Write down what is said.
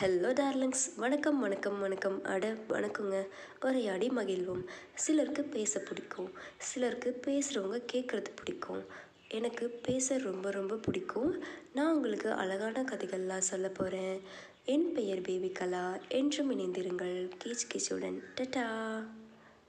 Hello darlings வணக்கம் வணக்கம் வணக்கம். அட வணக்கங்க. உரையாடி மகிழ்வோம். சிலருக்கு பேச பிடிக்கும். சிலருக்கு பேசுகிறவங்க கேட்குறது பிடிக்கும். எனக்கு பேச ரொம்ப ரொம்ப பிடிக்கும். நான் உங்களுக்கு அழகான கதைகள்லாம் சொல்ல போகிறேன் என் பெயர் பேபி கலா என்றும் இணைந்திருங்கள். கீச் கீச்சுடன். டட்டா.